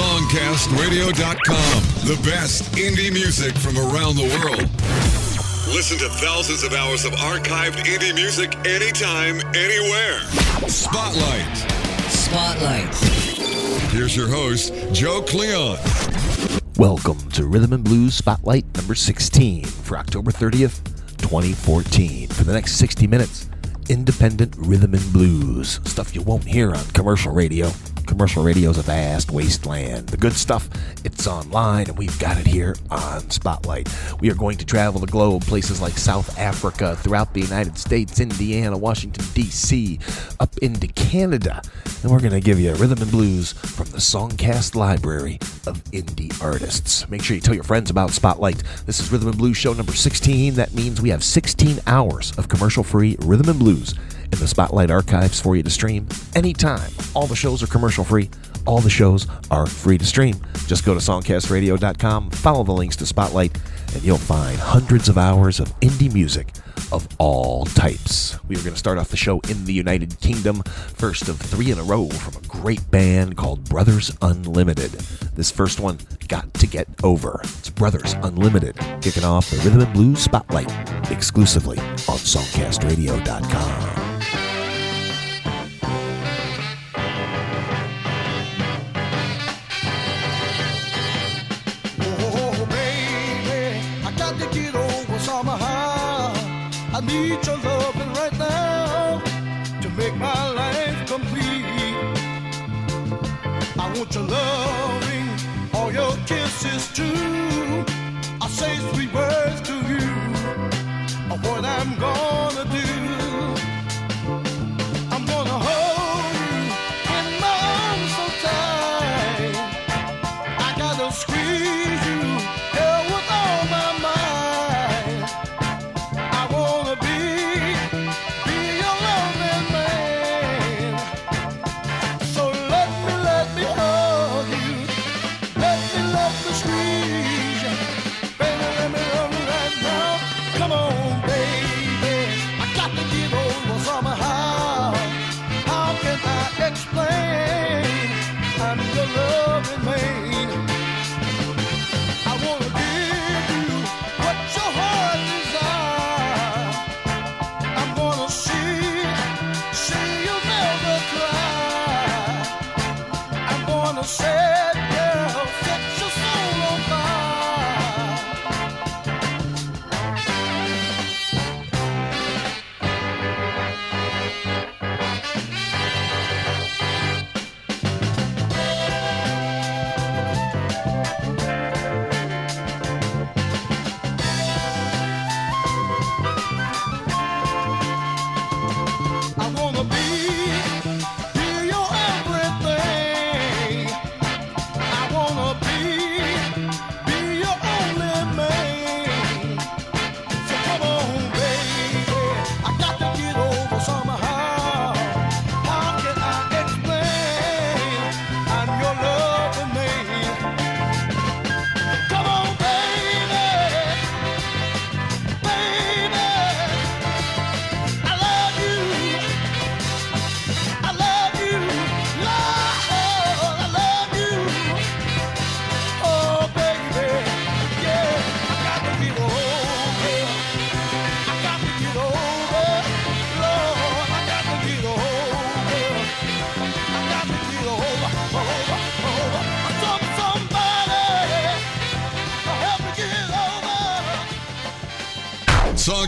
Songcastradio.com. The best indie music from around the world. Listen to thousands of hours of archived indie music anytime, anywhere. Spotlight. Spotlight. Here's your host, Joe Cleon. Welcome to Rhythm and Blues Spotlight number 16 for October 30th, 2014. For the next 60 minutes, independent rhythm and blues. Stuff you won't hear on commercial radio. Commercial radio is a vast wasteland. The good stuff, it's online, and we've got it here on Spotlight. We are going to travel the globe, places like South Africa, throughout the United States, Indiana, Washington, D.C., up into Canada, and we're going to give you rhythm and blues from the Songcast Library of Indie Artists. Make sure you tell your friends about Spotlight. This is Rhythm and Blues show number 16. That means we have 16 hours of commercial free rhythm and blues in the Spotlight archives for you to stream anytime. All the shows are commercial free. All the shows are free to stream. Just go to songcastradio.com, follow the links to Spotlight, and you'll find hundreds of hours of indie music of all types. We are going to start off the show in the United Kingdom, first of three in a row from a great band called Brothers Unlimited. This first one, Got to Get Over. It's Brothers Unlimited, kicking off the Rhythm and Blues Spotlight exclusively on songcastradio.com. I need your loving right now to make my life complete. I want your loving, all your kisses too. I say sweet words to you of what I'm gonna do.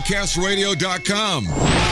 Get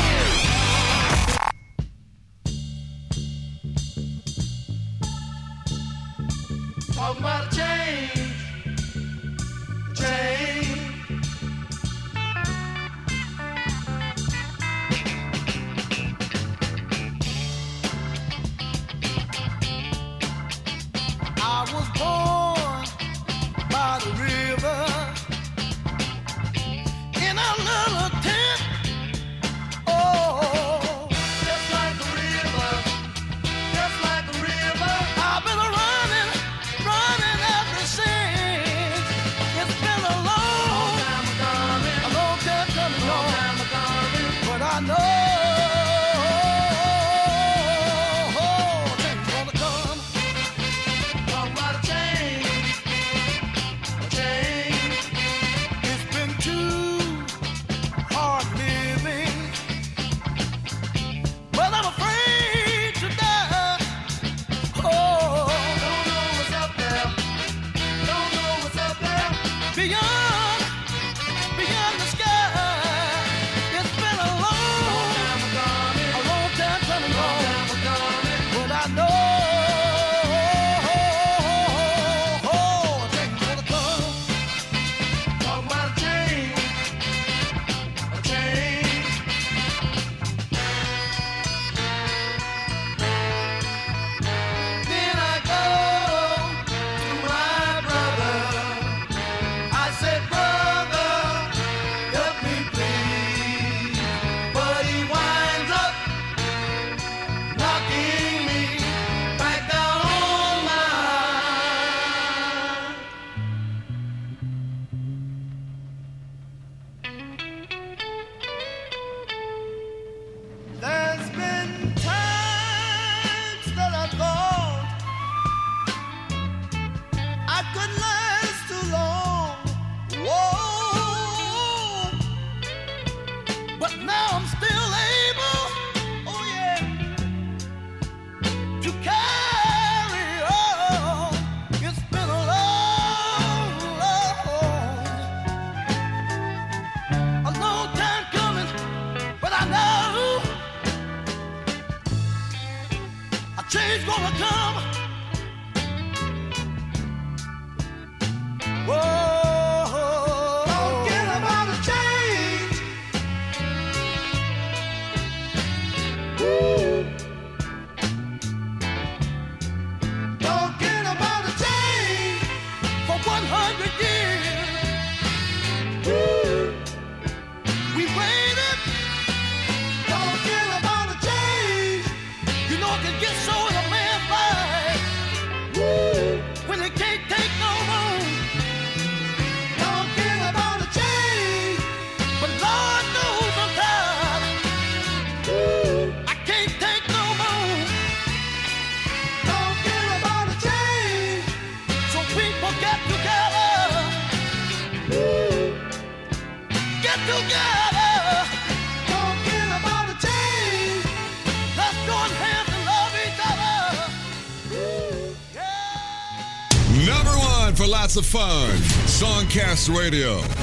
lots of fun. Songcast Radio.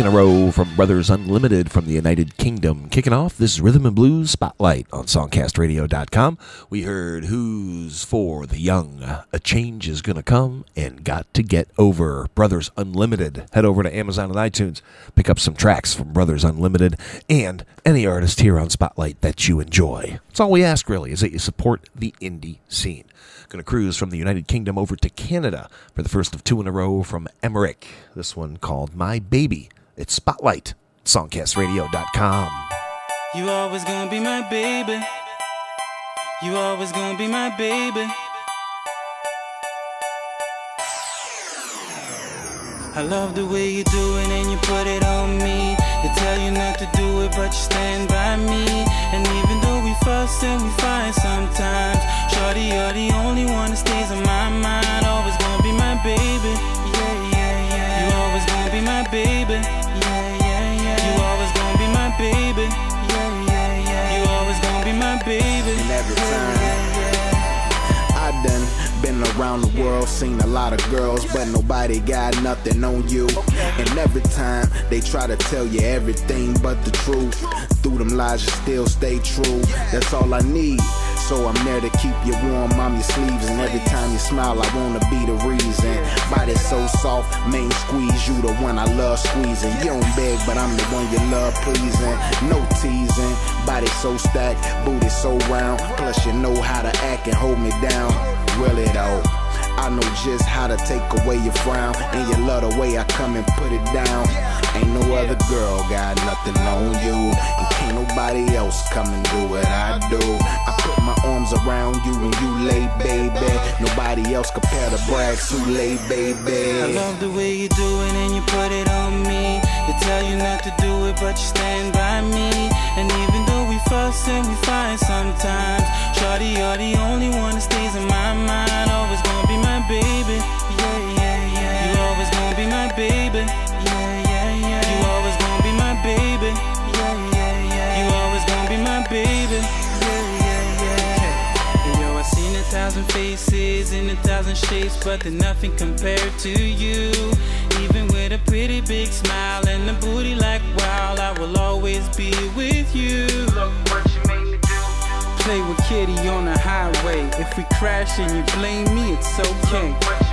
In a row from Brothers Unlimited from the United Kingdom. Kicking off this Rhythm and Blues Spotlight on SongcastRadio.com. We heard Who's for the Young, A Change is Gonna Come, and Got to Get Over. Brothers Unlimited. Head over to Amazon and iTunes, pick up some tracks from Brothers Unlimited and any artist here on Spotlight that you enjoy. That's all we ask, really, is that you support the indie scene. Going to cruise from the United Kingdom over to Canada for the first of two in a row from Emmerich. This one called My Baby. It's Spotlight, songcastradio.com. You always gonna be my baby. You always gonna be my baby. I love the way you do it and you put it on me. They tell you not to do it, but you stand by me. And even though we fuss, and we fight sometimes. Shorty, you're the only one that stays in my mind. Always gonna be my baby. Be my baby. Yeah, yeah, yeah. You always gonna be my baby. Yeah, yeah, yeah. You always gonna be my baby. And every time. I done been around the world, seen a lot of girls, but nobody got nothing on you. And every time they try to tell you everything but the truth, through them lies you still stay true. That's all I need. So I'm there to keep you warm on your sleeves, and every time you smile, I wanna be the reason. Body so soft, main squeeze, you the one I love squeezing. You don't beg, but I'm the one you love pleasing. No teasing, body so stacked, booty so round. Plus you know how to act and hold me down. Really though. I know just how to take away your frown, and you love the way I come and put it down. Ain't no other girl got nothing on you, can't nobody else come and do what I do. I put my arms around you and you lay, baby. Nobody else compare to Brad lay, I baby. I love the way you do it and you put it on me. They tell you not to do it, but you stand by me. And even though we fuss and we fight sometimes, Shorty, you're the only one that stays in my mind. Always gonna be my baby. Faces in a thousand shapes, but they're nothing compared to you. Even with a pretty big smile and a booty like wow, I will always be with you. Look what you made me do. Play with Kitty on the highway. If we crash and you blame me, it's okay.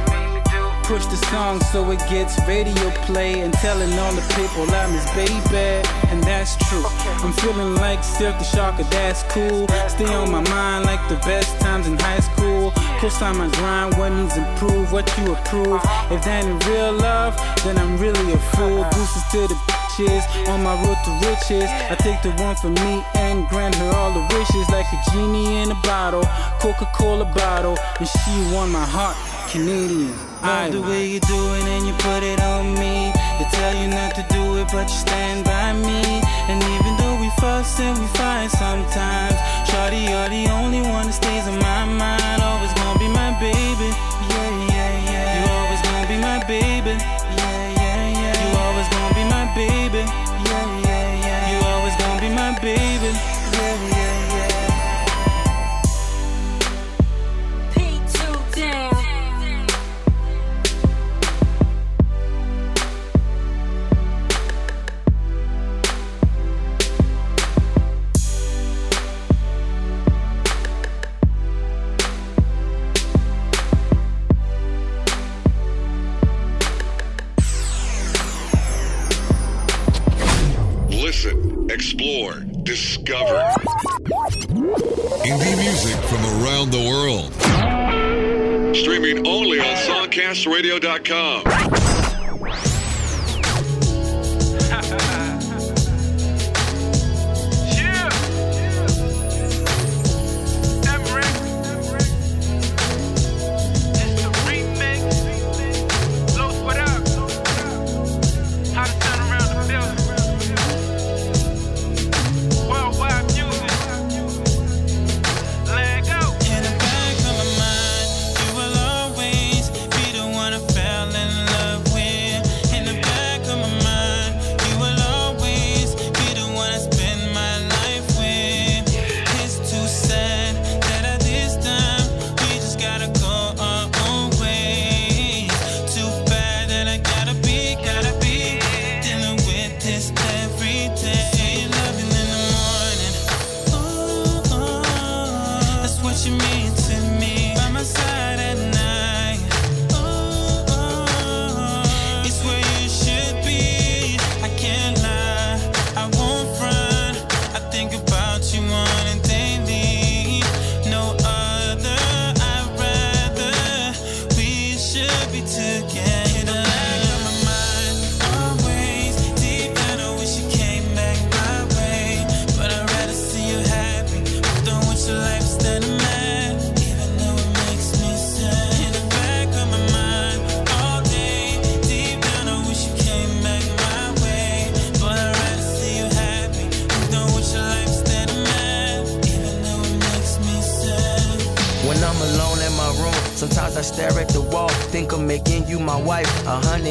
Push the song so it gets radio play and telling all the people I'm his baby, and that's true. I'm feeling like Silk the Shocker, that's cool. Stay on my mind like the best times in high school. Co-sign my grind, what needs improve, what you approve. If that ain't real love, then I'm really a fool. Boosters to the bitches on my road to riches. I take the one for me and grant her all the wishes like a genie in a bottle, Coca-Cola bottle, and she won my heart. Canadian. Love the way you do it and you put it on me. They tell you not to do it, but you stand by me. And even though we fuss and we fight sometimes, Shorty, you're the only one that stays in my mind. Always gonna be my baby. Yeah, yeah, yeah. You always gonna be my baby. Discover. Indie music from around the world. Streaming only on songcastradio.com.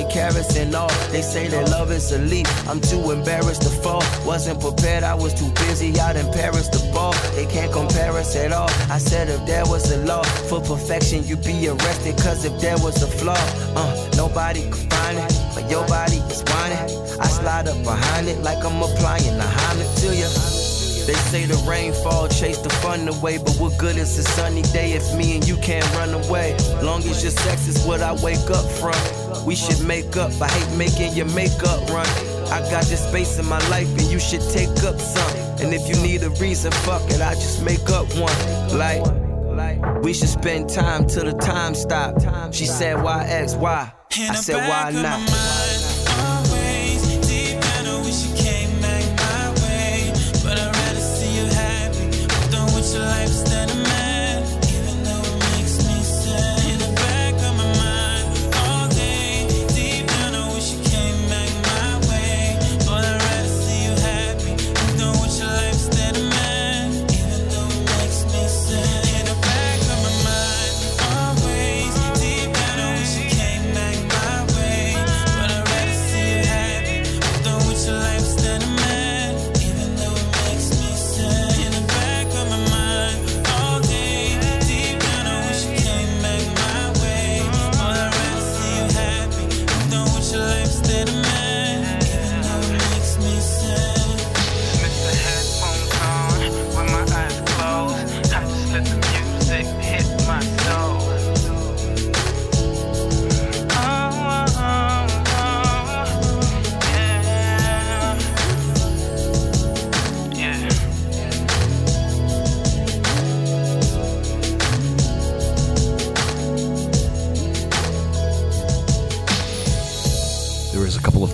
A carats and all. They say that love is a leap. I'm too embarrassed to fall. Wasn't prepared, I was too busy out in Paris to ball. They can't compare us at all. I said if there was a law for perfection, you'd be arrested. Cause if there was a flaw, uh, nobody could find it. But your body is whining. I slide up behind it like I'm applying the Heimlich to you. They say the rainfall chase the fun away, but what good is a sunny day if me and you can't run away? Long as your sex is what I wake up from, we should make up. I hate making your makeup run. I got this space in my life and you should take up some. And if you need a reason, fuck it, I just make up one. Like, we should spend time till the time stop. She said, why X, why? I said, why not?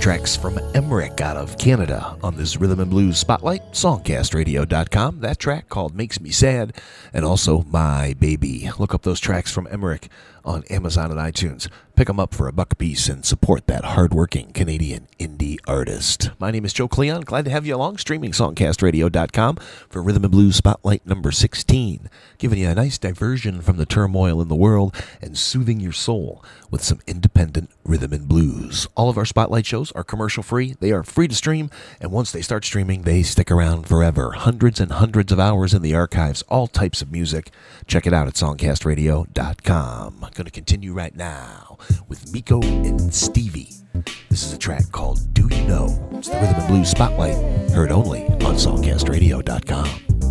Tracks from Emmerich out of Canada on this Rhythm and Blues Spotlight, songcastradio.com. That track called Makes Me Sad, and also My Baby. Look up those tracks from Emmerich on Amazon and iTunes. Pick them up for a buck piece and support that hardworking Canadian indie artist. My name is Joe Cleon. Glad to have you along, streaming songcastradio.com for Rhythm and Blues Spotlight number 16, giving you a nice diversion from the turmoil in the world and soothing your soul with some independent rhythm and blues. All of our Spotlight shows are commercial free. They are free to stream, and once they start streaming, they stick around forever. Hundreds and hundreds of hours in the archives, all types of music. Check it out at songcastradio.com. Going to continue right now with Miko and Stevie. This is a track called Do You Know? It's the Rhythm and Blues Spotlight, heard only on songcastradio.com.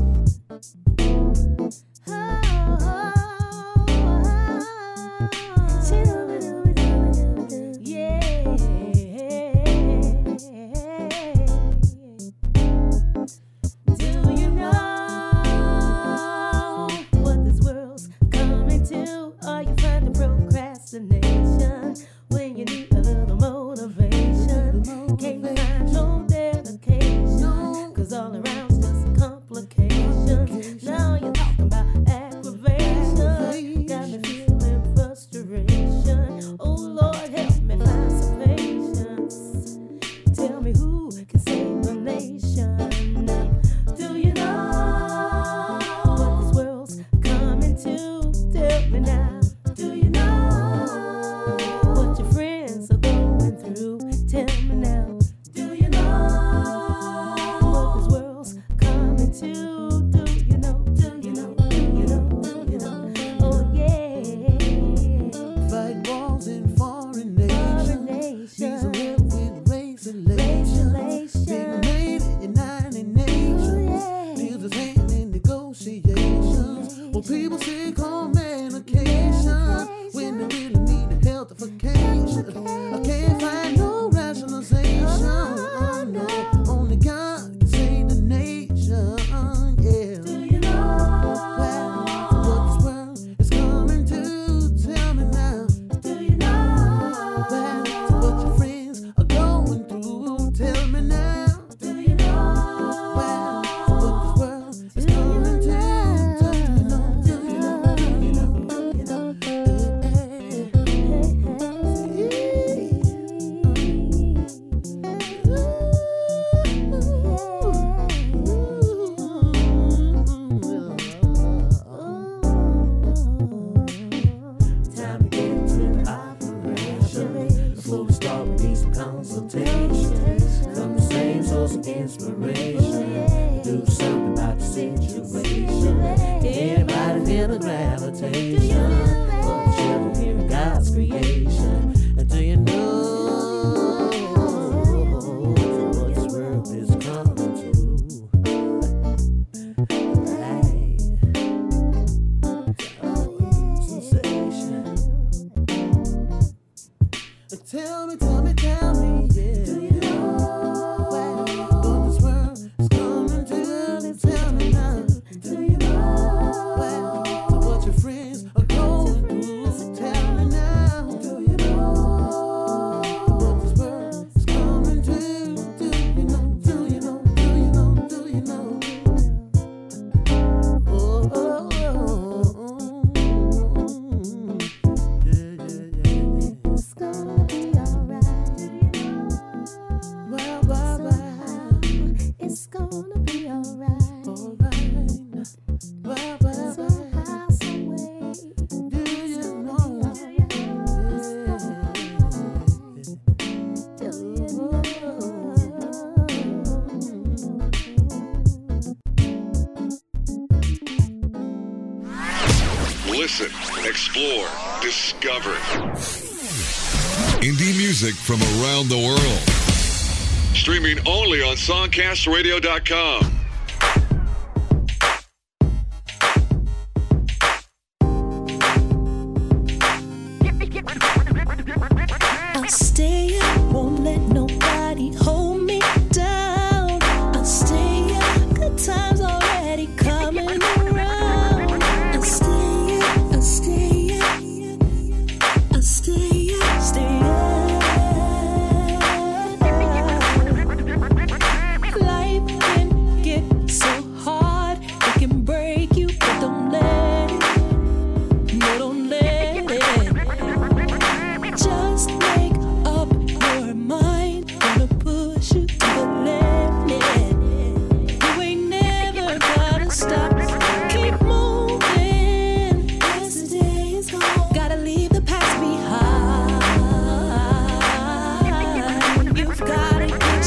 from around the world. Streaming only on SongcastRadio.com.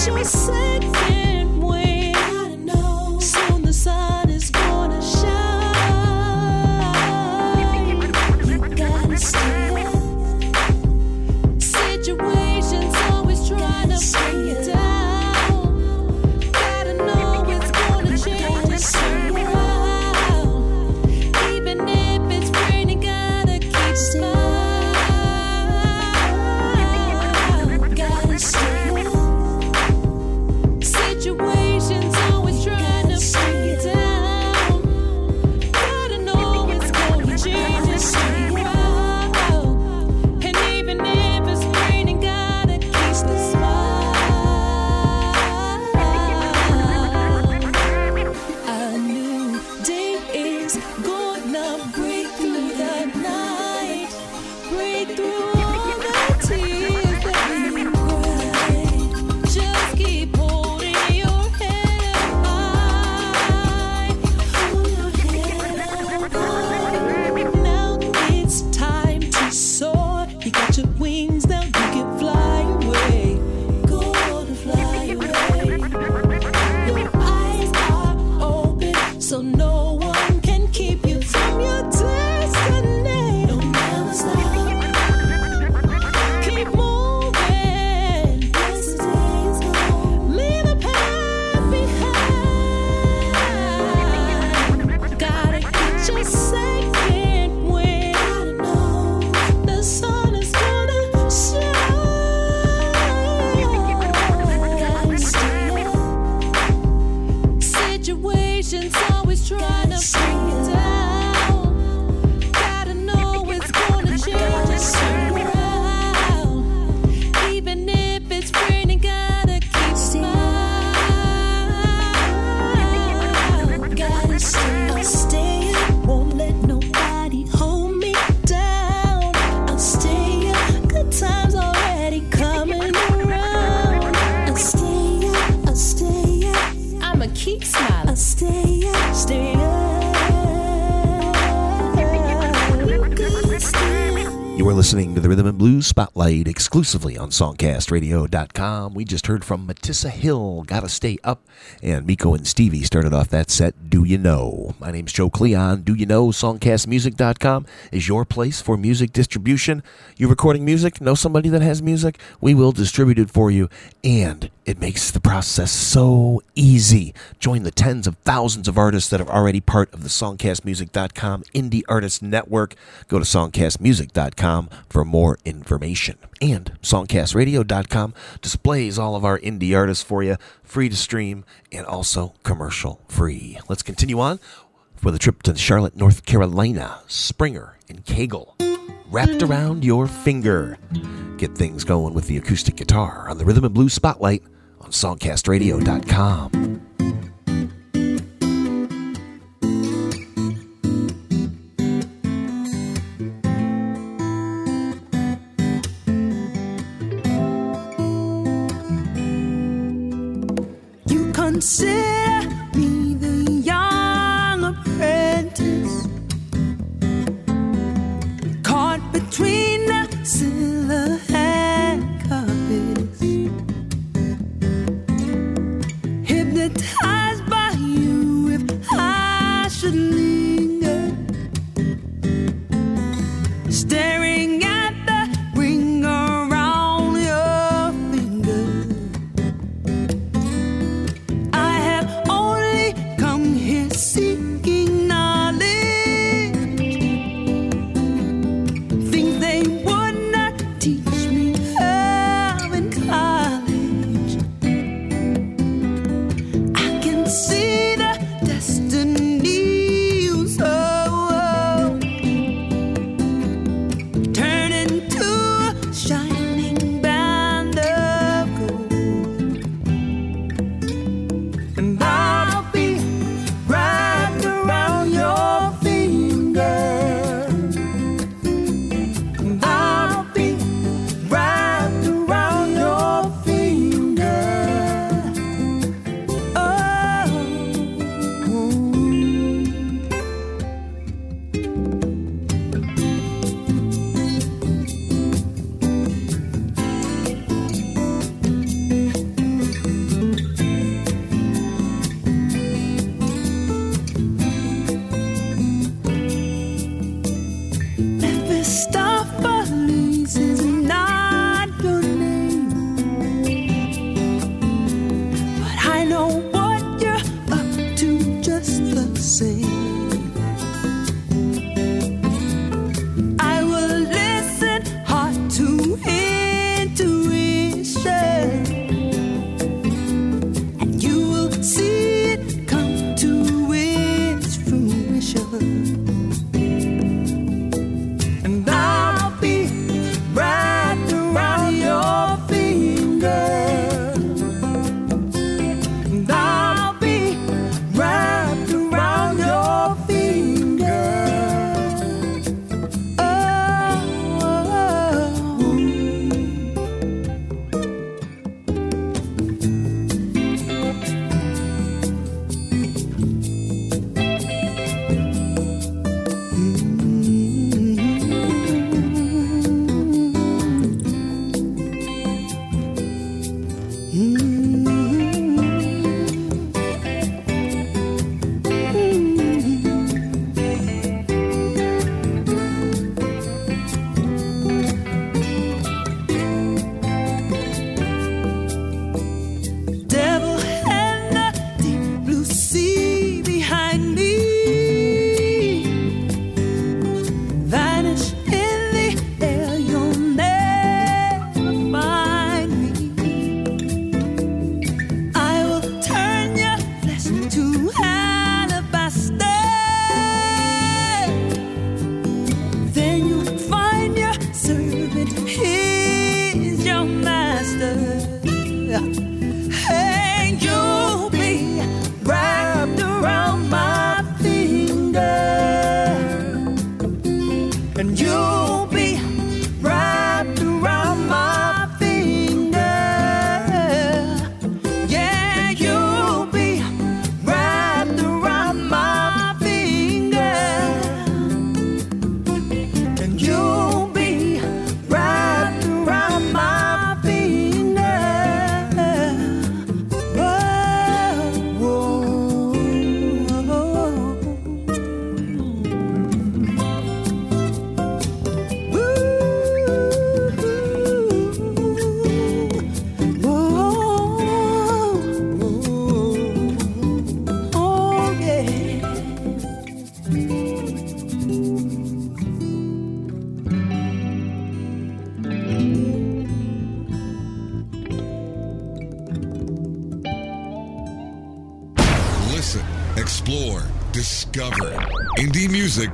She me sing. Spotlight exclusively on SongcastRadio.com. We just heard from Matissa Hill, Gotta Stay Up, and Miko and Stevie started off that set, Do You Know? My name's Joe Cleon. Do You Know? SongcastMusic.com is your place for music distribution. You're recording music? Know somebody that has music? We will distribute it for you, and it makes the process so easy. Join the tens of thousands of artists that are already part of the SongcastMusic.com Indie Artist Network. Go to SongcastMusic.com for more information. And SongcastRadio.com displays all of our indie artists for you, free to stream and also commercial free. Let's continue on with a trip to Charlotte, North Carolina. Springer and Kegel. Wrapped around your finger. Get things going with the acoustic guitar on the Rhythm and Blues Spotlight on SongcastRadio.com. consider me the young apprentice caught between the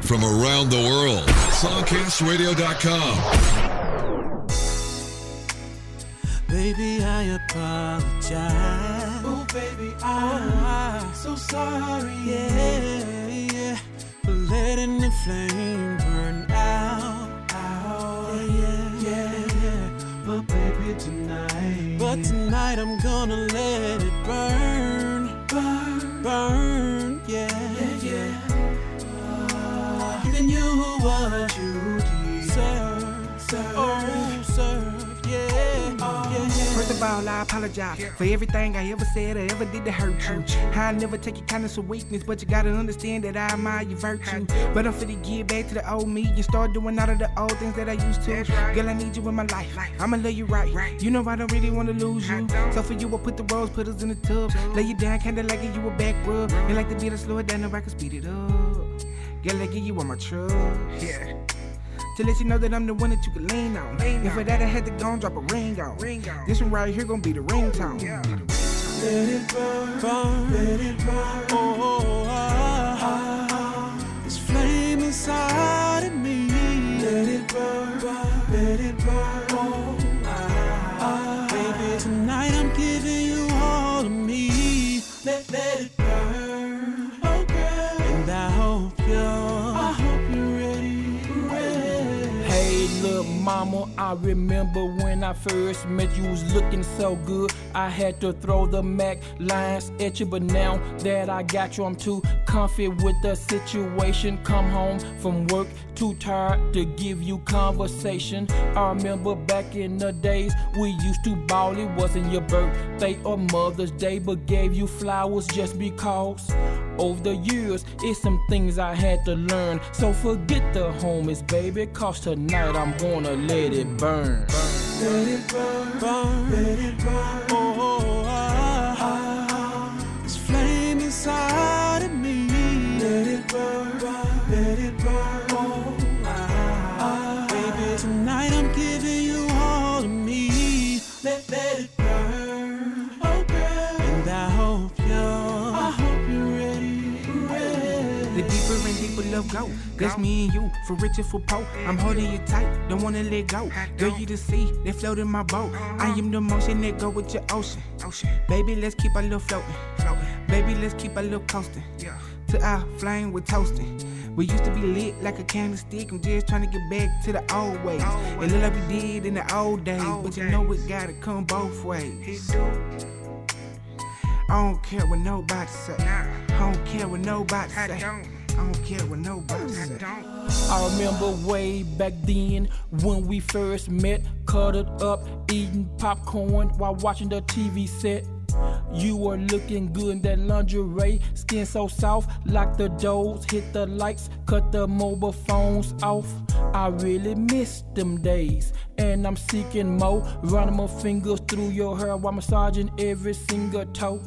from around the world. Songcastradio.com. Baby, I apologize. Oh, baby, I'm ah. so sorry. Yeah, yeah. For letting the flame apologize for everything I ever said or ever did to hurt you. I never take your kindness for weakness, but you gotta understand that I admire your virtue. But I'm finna get back to the old me and start doing all of the old things that I used to. Girl, I need you in my life. I'ma love you right. You know I don't really wanna lose you. So for you, I put the rose petals in the tub. Lay you down, kinda like you a back rub. And like the beat, I slow it down, if I can speed it up. Girl, I give you on my trust. Yeah. To let you know that I'm the one that you can lean on. If for that I had to go and drop a ring on. This one right here gonna be the ringtone. Let it burn, burn, let it burn. Oh, ah, ah, this flame inside I remember when I first met you was looking so good. I had to throw the Mac lines at you, but now that I got you, I'm too comfy with the situation. Come home from work, too tired to give you conversation. I remember back in the days we used to ball. It wasn't your birthday or Mother's Day, but gave you flowers just because. Over the years, it's some things I had to learn. So forget the homies, baby, cause tonight I'm gonna let it burn. Let it burn, burn, let it burn. Oh, ah, ah, this flame inside of me. Let it burn, love go. That's me and you, for rich and for poor. I'm holding you tight, don't wanna let go. Girl, you the sea, they float in my boat. I am the motion that go with your ocean. Baby, let's keep our little floating. Baby, let's keep our little coasting. To our flame, we're toasting. We used to be lit like a candlestick. I'm just trying to get back to the old ways. It look like we did in the old days, but you know it gotta come both ways. I don't care what nobody say. I don't care what nobody say. I don't care what nobody say. I remember way back then when we first met, cuddled up, eating popcorn while watching the TV set. You were looking good in that lingerie, skin so soft lock the doors. Hit the lights, cut the mobile phones off. I really miss them days, and I'm seeking more. Running my fingers through your hair while massaging every single toe.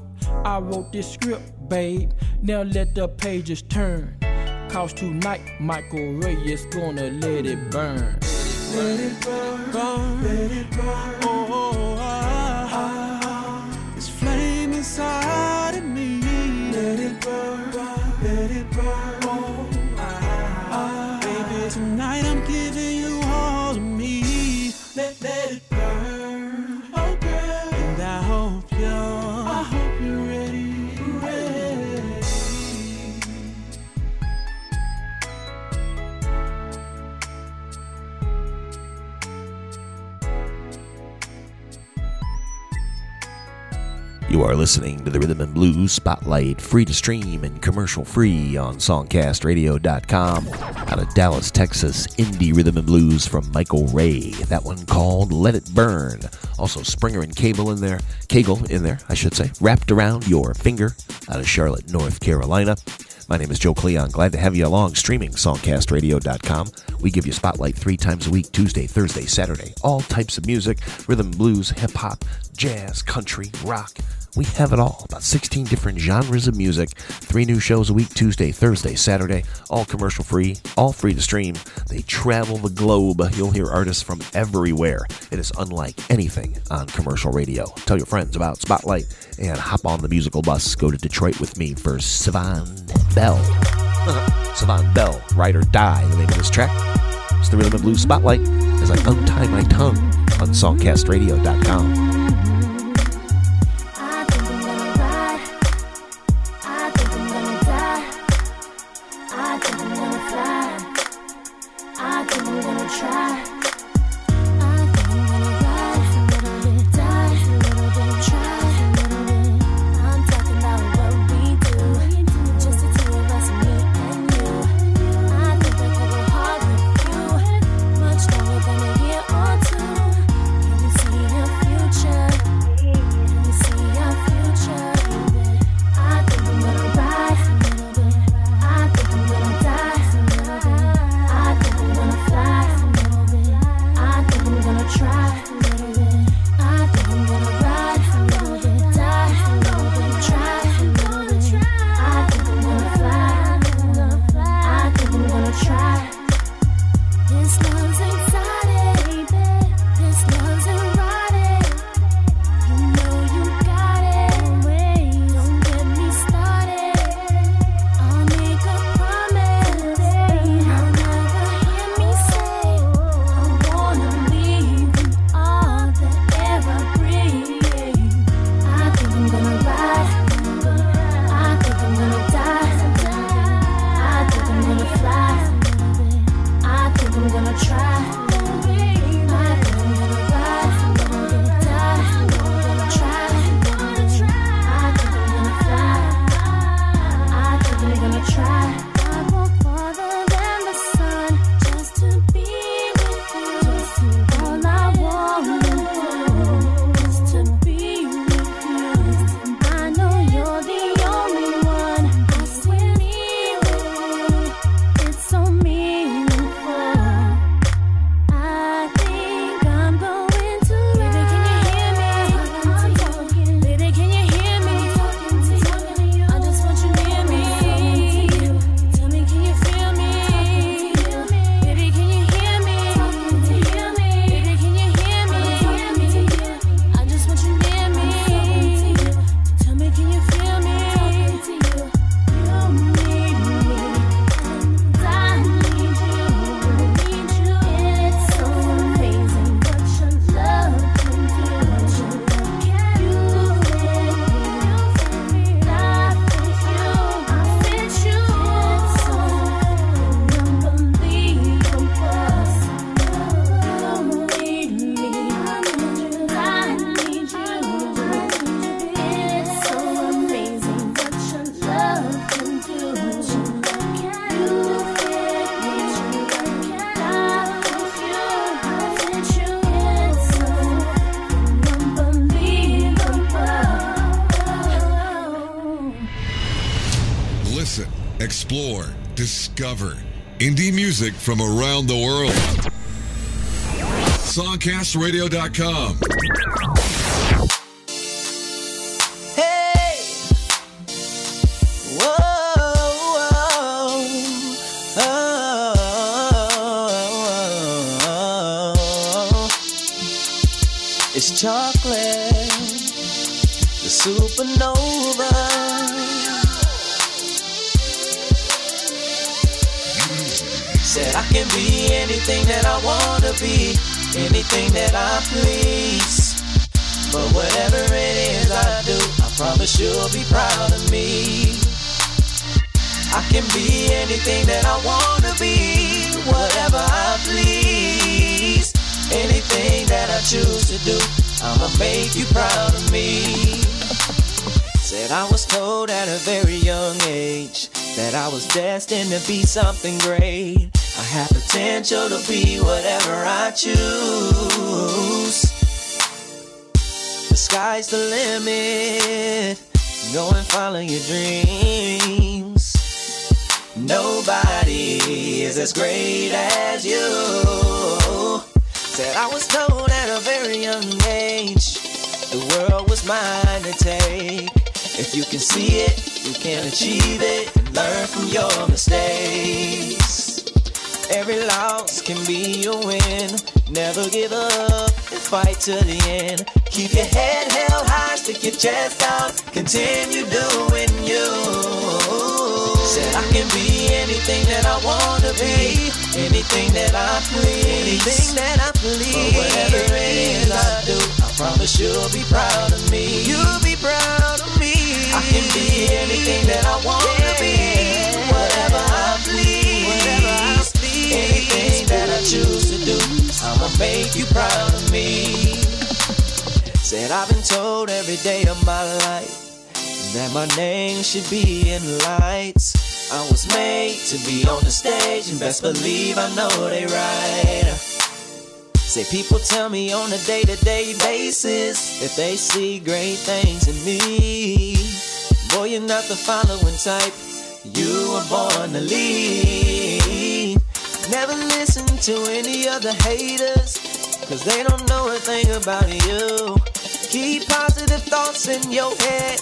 I wrote this script, babe. Now let the pages turn. Cause tonight, Michael Ray is gonna let it burn. Let it burn, burn, let it burn. Oh, ah, ah, this flame inside of me. Let it burn, You are listening to the Rhythm and Blues Spotlight, free to stream and commercial free on SongcastRadio.com. Out of Dallas, Texas, indie rhythm and blues from Michael Ray. That one called Let It Burn. Also, Springer and Cable in there, Kegel in there, I should say, wrapped around your finger out of Charlotte, North Carolina. My name is Joe Cleon. Glad to have you along streaming songcastradio.com. We give you spotlight three times a week Tuesday, Thursday, Saturday. All types of music rhythm, blues, hip hop, jazz, country, rock. We have it all. About 16 different genres of music. Three new shows a week Tuesday, Thursday, Saturday. All commercial free, all free to stream. They travel the globe. You'll hear artists from everywhere. It is unlike anything on commercial radio. Tell your friends about Spotlight and hop on the musical bus. Go to Detroit with me for Savon Bell. Savon Bell, Ride or Die, the name of this track. It's the Rhythm and Blues Spotlight as I untie my tongue on songcastradio.com. music from around the world. SongcastRadio.com. It's chocolate, the supernova. Said I can be anything that I wanna be, anything that I please. But whatever it is I do, I promise you'll be proud of me. I can be anything that I wanna be, whatever I please. Anything that I choose to do, I'ma make you proud of me. Said I was told at a very young age that I was destined to be something great. I have potential to be whatever I choose. The sky's the limit. Go and follow your dreams. Nobody is as great as you. Said I was told at a very young age the world was mine to take. If you can see it, you can achieve it. And learn from your mistakes. Every loss can be a win. Never give up and fight to the end. Keep your head held high, stick your chest out. Continue doing you. Said I can be anything that I wanna be, anything that I please, anything that I please. But whatever it is I do, I promise you'll be proud of me. You'll be proud of me. I can be anything that I wanna yeah. be, whatever. I Anything that I choose to do, I'ma make you proud of me. Said I've been told every day of my life that my name should be in lights. I was made to be on the stage, and best believe I know they right. Say people tell me on a day-to-day basis if they see great things in me. Boy, you're not the following type. You were born to lead. Never listen to any other haters, cause they don't know a thing about you. Keep positive thoughts in your head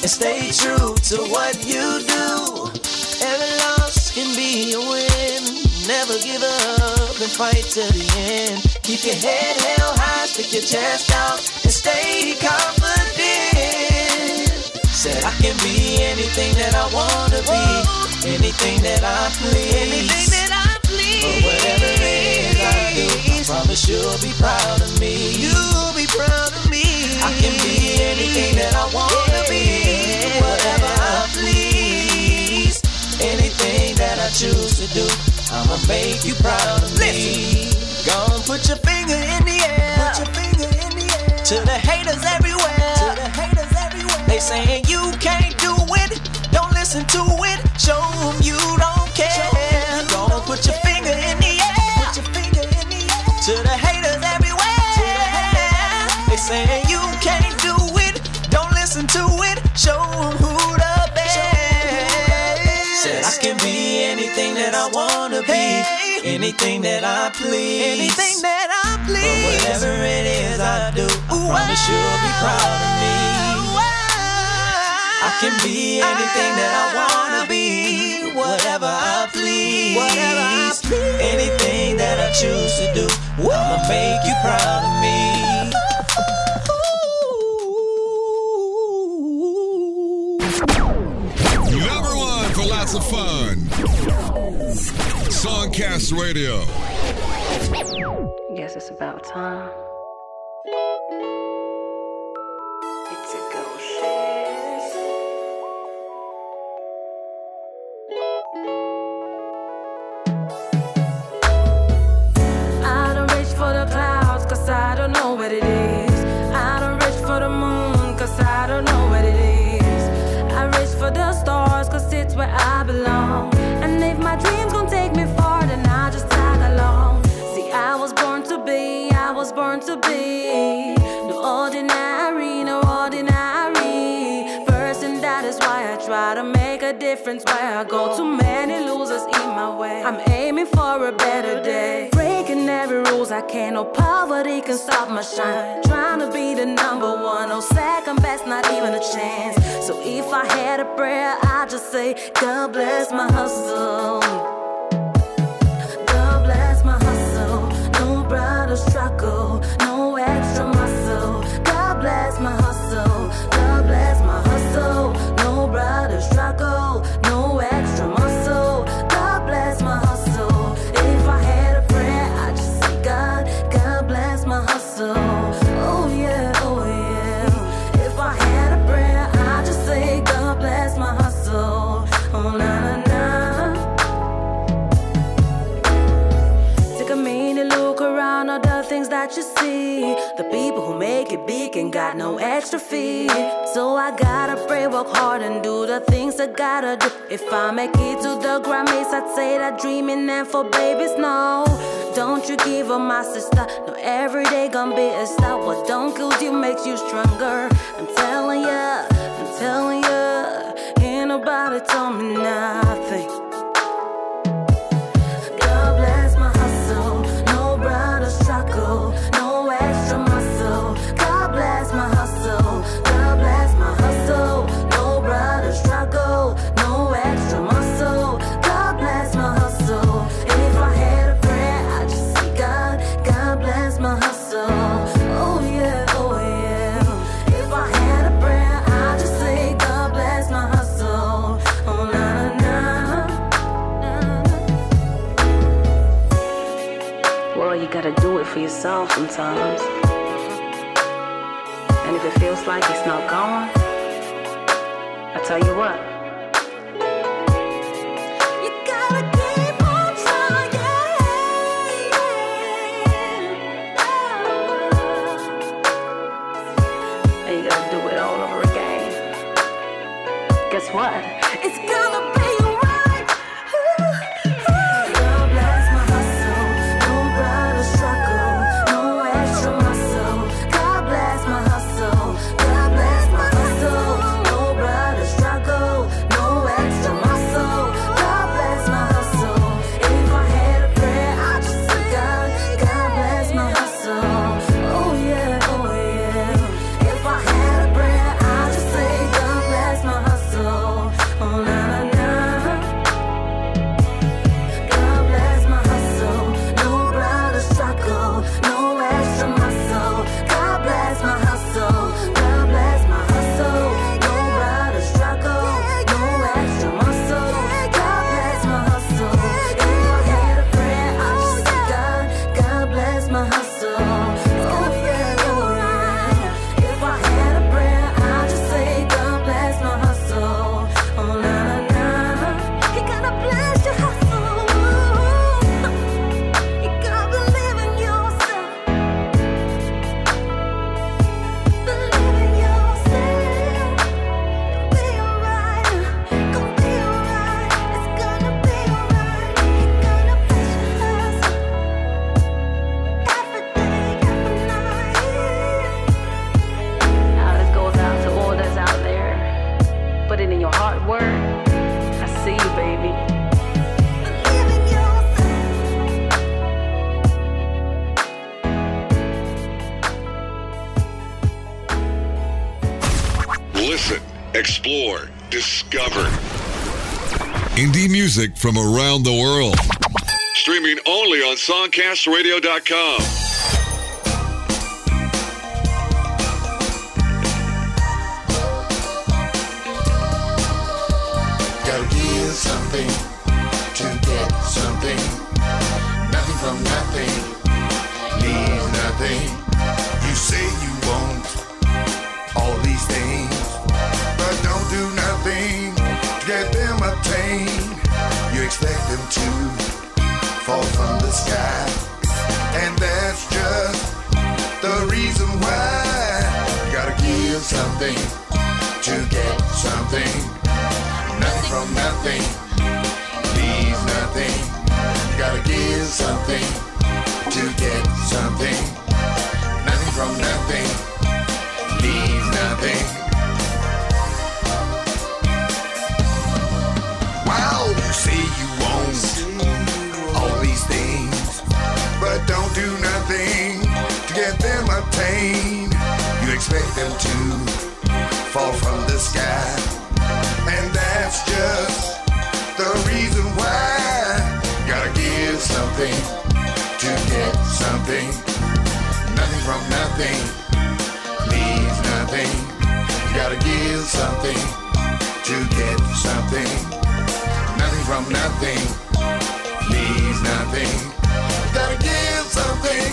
and stay true to what you do. Every loss can be a win. Never give up and fight to the end. Keep your head held high, stick your chest out, and stay confident. Said I can be anything that I wanna be, anything that I please. But whatever it is I do, I promise you'll be proud of me. You'll be proud of me. I can be anything that I wanna be, whatever I please. Anything that I choose to do, I'ma make you proud of me. Go and put your finger in the air. Put your finger in the air. To the haters everywhere. To the haters everywhere. They saying you can't do it. Don't listen to it. Show 'em you don't care. Go and put your finger To the haters everywhere. They saying you can't do it. Don't listen to it. Show 'em who the best. Said I can be anything that I wanna be. Anything that I please. Anything that I please. But whatever it is I do, I promise you'll be proud of me. I can be anything that I wanna be. Whatever I please. Whatever I please. Anything that I choose to do, I'ma make you proud of me. Number one for lots of fun. Songcast Radio. Guess it's about time. I can't. No poverty can stop my shine. Trying to be the number one. No second best, not even a chance. So if I had a prayer, I'd just say, God bless my hustle. God bless my hustle. No brighter struggle, and got no extra fee. So I gotta pray, work hard, and do the things I gotta do. If I make it to the Grammys, I'd say that dreaming and for babies, no. Don't you give up, my sister. No, every day gonna be a star. What don't kill you makes you stronger. I'm telling ya, I'm telling ya. Ain't nobody told me nothing. Sometimes. And if it feels like it's not gone, I tell you what. Music from around the world. Streaming only on SongcastRadio.com. something. Nothing from nothing leaves nothing. Gotta give something to get something. Nothing from nothing leaves nothing. Wow, you say you want all these things, but don't do nothing to get them obtained. You expect them to fall from the sky. That's just the reason why. Gotta give something to get something. Nothing from nothing leaves nothing. Gotta give something to get something. Nothing from nothing leaves nothing. Gotta give something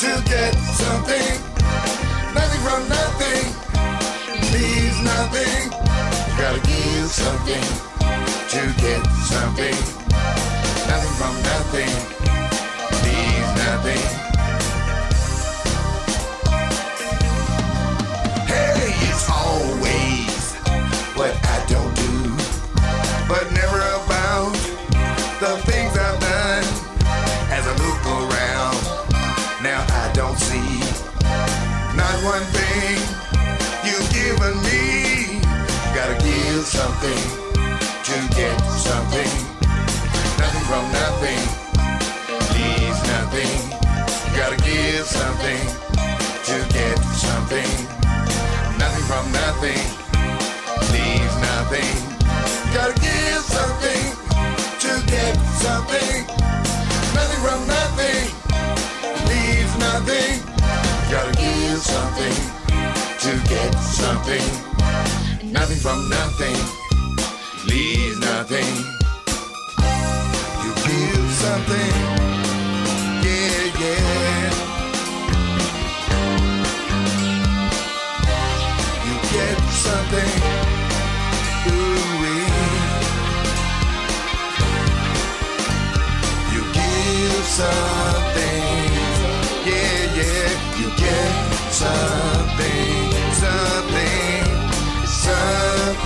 to get something. Nothing from nothing leaves nothing. Gotta give something to get something. Nothing from nothing leaves nothing. Hey, it's always something to get something. Nothing from nothing leaves nothing. Gotta give something to get something. Nothing from nothing leaves nothing. Gotta give something to get something. Nothing from nothing leaves nothing. Gotta give something to get something. Nothing from nothing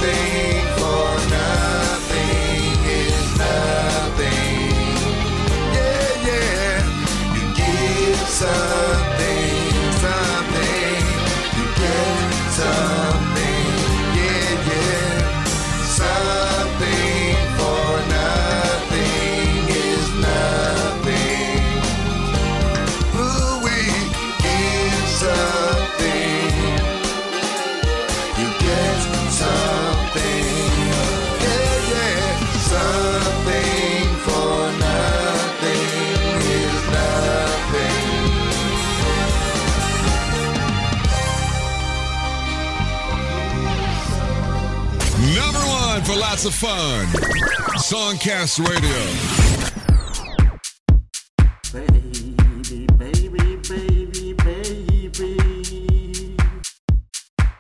tem. lots of fun. Songcast Radio. Baby, baby, baby, baby.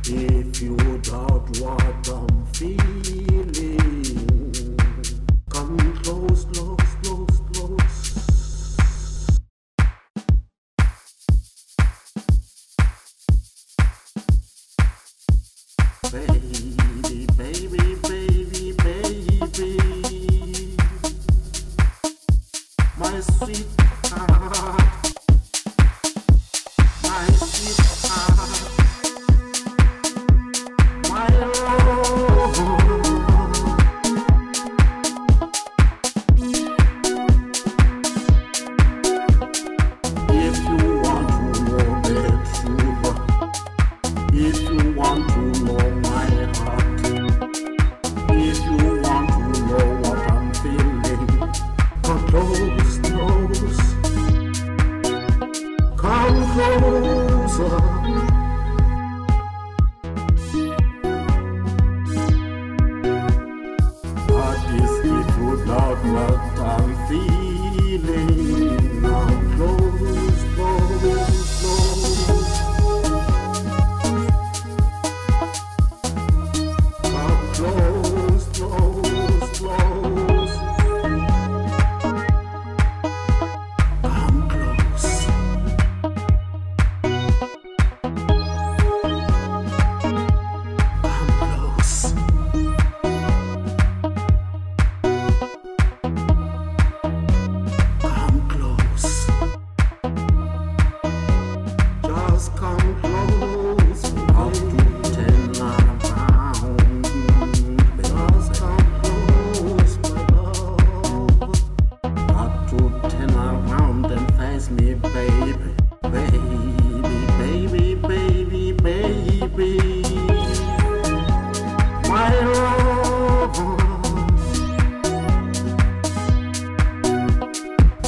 If you doubt what I'm feeling, come close, close, close, close. Baby.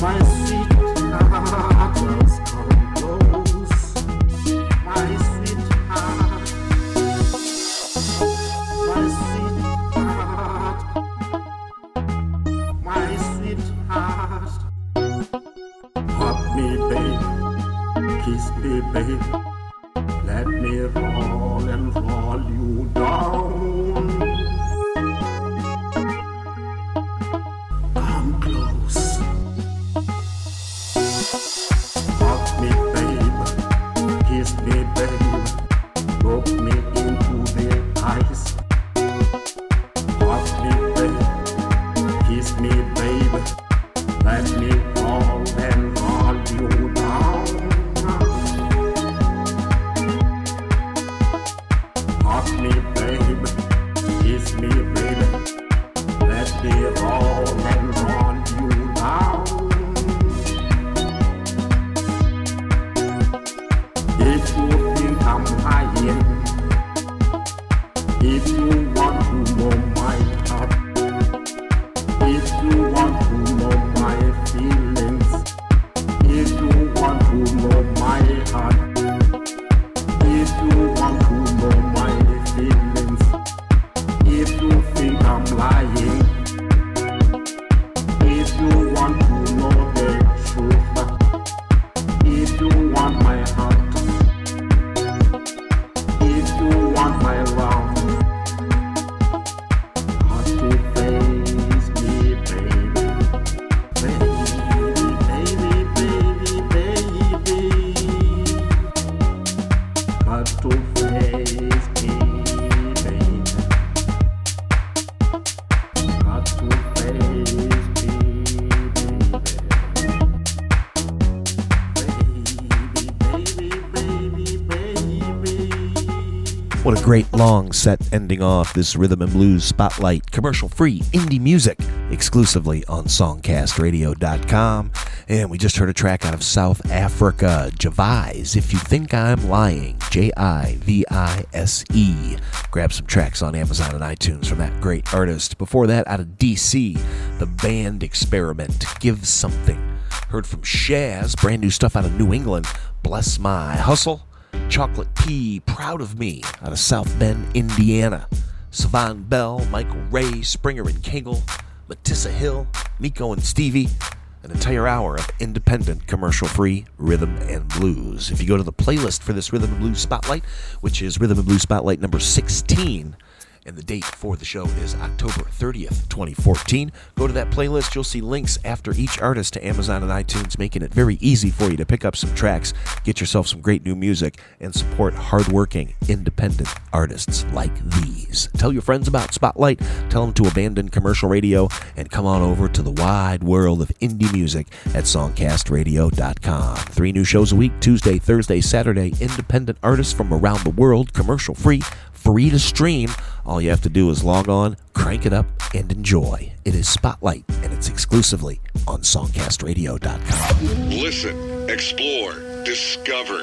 Mine's What a great long set ending off this rhythm and blues spotlight, commercial free indie music exclusively on songcastradio.com. And we just heard a track out of South Africa, Jivise, If You Think I'm Lying, J I V I S E. Grab some tracks on Amazon and iTunes from that great artist. Before that, out of DC, the band experiment, Give Something. Heard from Shaz, brand new stuff out of New England, Bless My Hustle. Chocolate Pea, Proud of Me, out of South Bend, Indiana. Savon Bell, Michael Ray, Springer and Kegel, Matissa Hill, Miko and Stevie. An entire hour of independent, commercial free rhythm and blues. If you go to the playlist for this Rhythm and Blues Spotlight, which is Rhythm and Blues Spotlight number 16, and the date for the show is October 30th, 2014. Go to that playlist. You'll see links after each artist to Amazon and iTunes, making it very easy for you to pick up some tracks, get yourself some great new music, and support hardworking, independent artists like these. Tell your friends about Spotlight, tell them to abandon commercial radio, and come on over to the wide world of indie music at songcastradio.com. Three new shows a week Tuesday, Thursday, Saturday. Independent artists from around the world, commercial free, free to stream. All you have to do is log on, crank it up, and enjoy. It is Spotlight, and it's exclusively on songcastradio.com. Listen, explore, discover.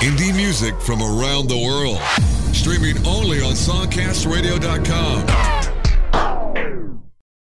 Indie music from around the world. Streaming only on songcastradio.com.